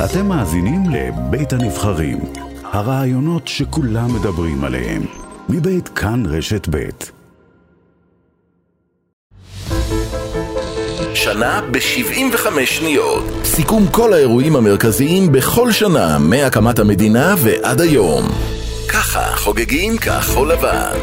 אתם מאזינים לבית הנבחרים, הרעיונות שכולם מדברים עליהם, מבית כאן רשת בית. שנה ב-75 שניות. סיכום כל האירועים המרכזיים בכל שנה מהקמת המדינה ועד היום. ככה חוגגים כחול לבן.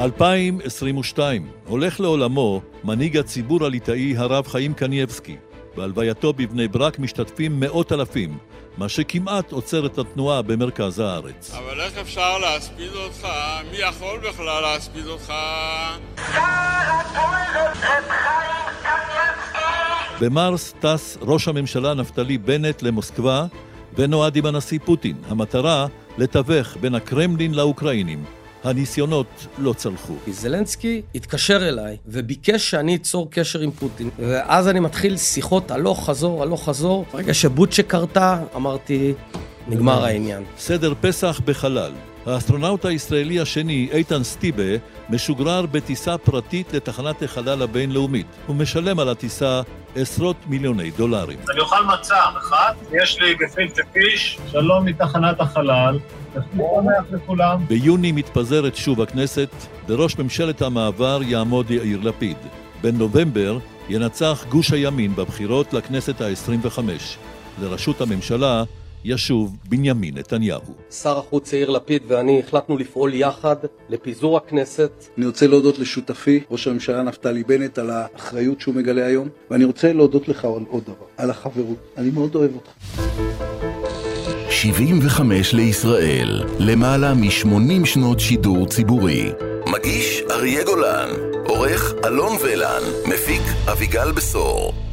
2022 הולך לעולמו מנהיג הציבור הליטאי הרב חיים קנייבסקי. בהלווייתו בבני ברק משתתפים מאות אלפים, מה שכמעט עוצר את התנועה במרכז הארץ. אבל איך אפשר להספיד אותך? מי יכול בכלל להספיד אותך? במרס טס ראש הממשלה נפתלי בנט למוסקבה ונועד עם הנשיא פוטין. המטרה, לתווך בין הקרמלין לאוקראינים. הניסיונות לא צלחו. זלנסקי התקשר אליי וביקש שאני אצור קשר עם פוטין. ואז אני מתחיל שיחות הלוך חזור, הלוך חזור. ברגע שבוצ'ה קרתה, אמרתי, נגמר העניין. סדר פסח בחלל. האסטרונאוט הישראלי השני, איתן סטיבה, משוגרר בטיסה פרטית לתחנת החלל הבינלאומית. הוא משלם על הטיסה עשרות מיליוני דולרים. אני אוכל מצה אחת, יש לי גפילטה פיש, שלום מתחנת החלל. ביוני מתפזרת שוב הכנסת, בראש ממשלת המעבר יעמוד יאיר לפיד. בנובמבר ינצח גוש הימין בבחירות לכנסת ה-25. לראשות הממשלה ישוב בנימין נתניהו. שר החוץ יאיר לפיד ואני החלטנו לפעול יחד לפיזור הכנסת. אני רוצה להודות לשותפי, ראש הממשלה נפתלי בנט, על האחריות שהוא מגלה היום, ואני רוצה להודות לך על עוד דבר, על החברות. אני מאוד אוהב אותך. 75 לישראל, למעלה מ-80 שנות שידור ציבורי. מגיש אריה גולן, עורך אלון ולן, מפיק אביגל בשור.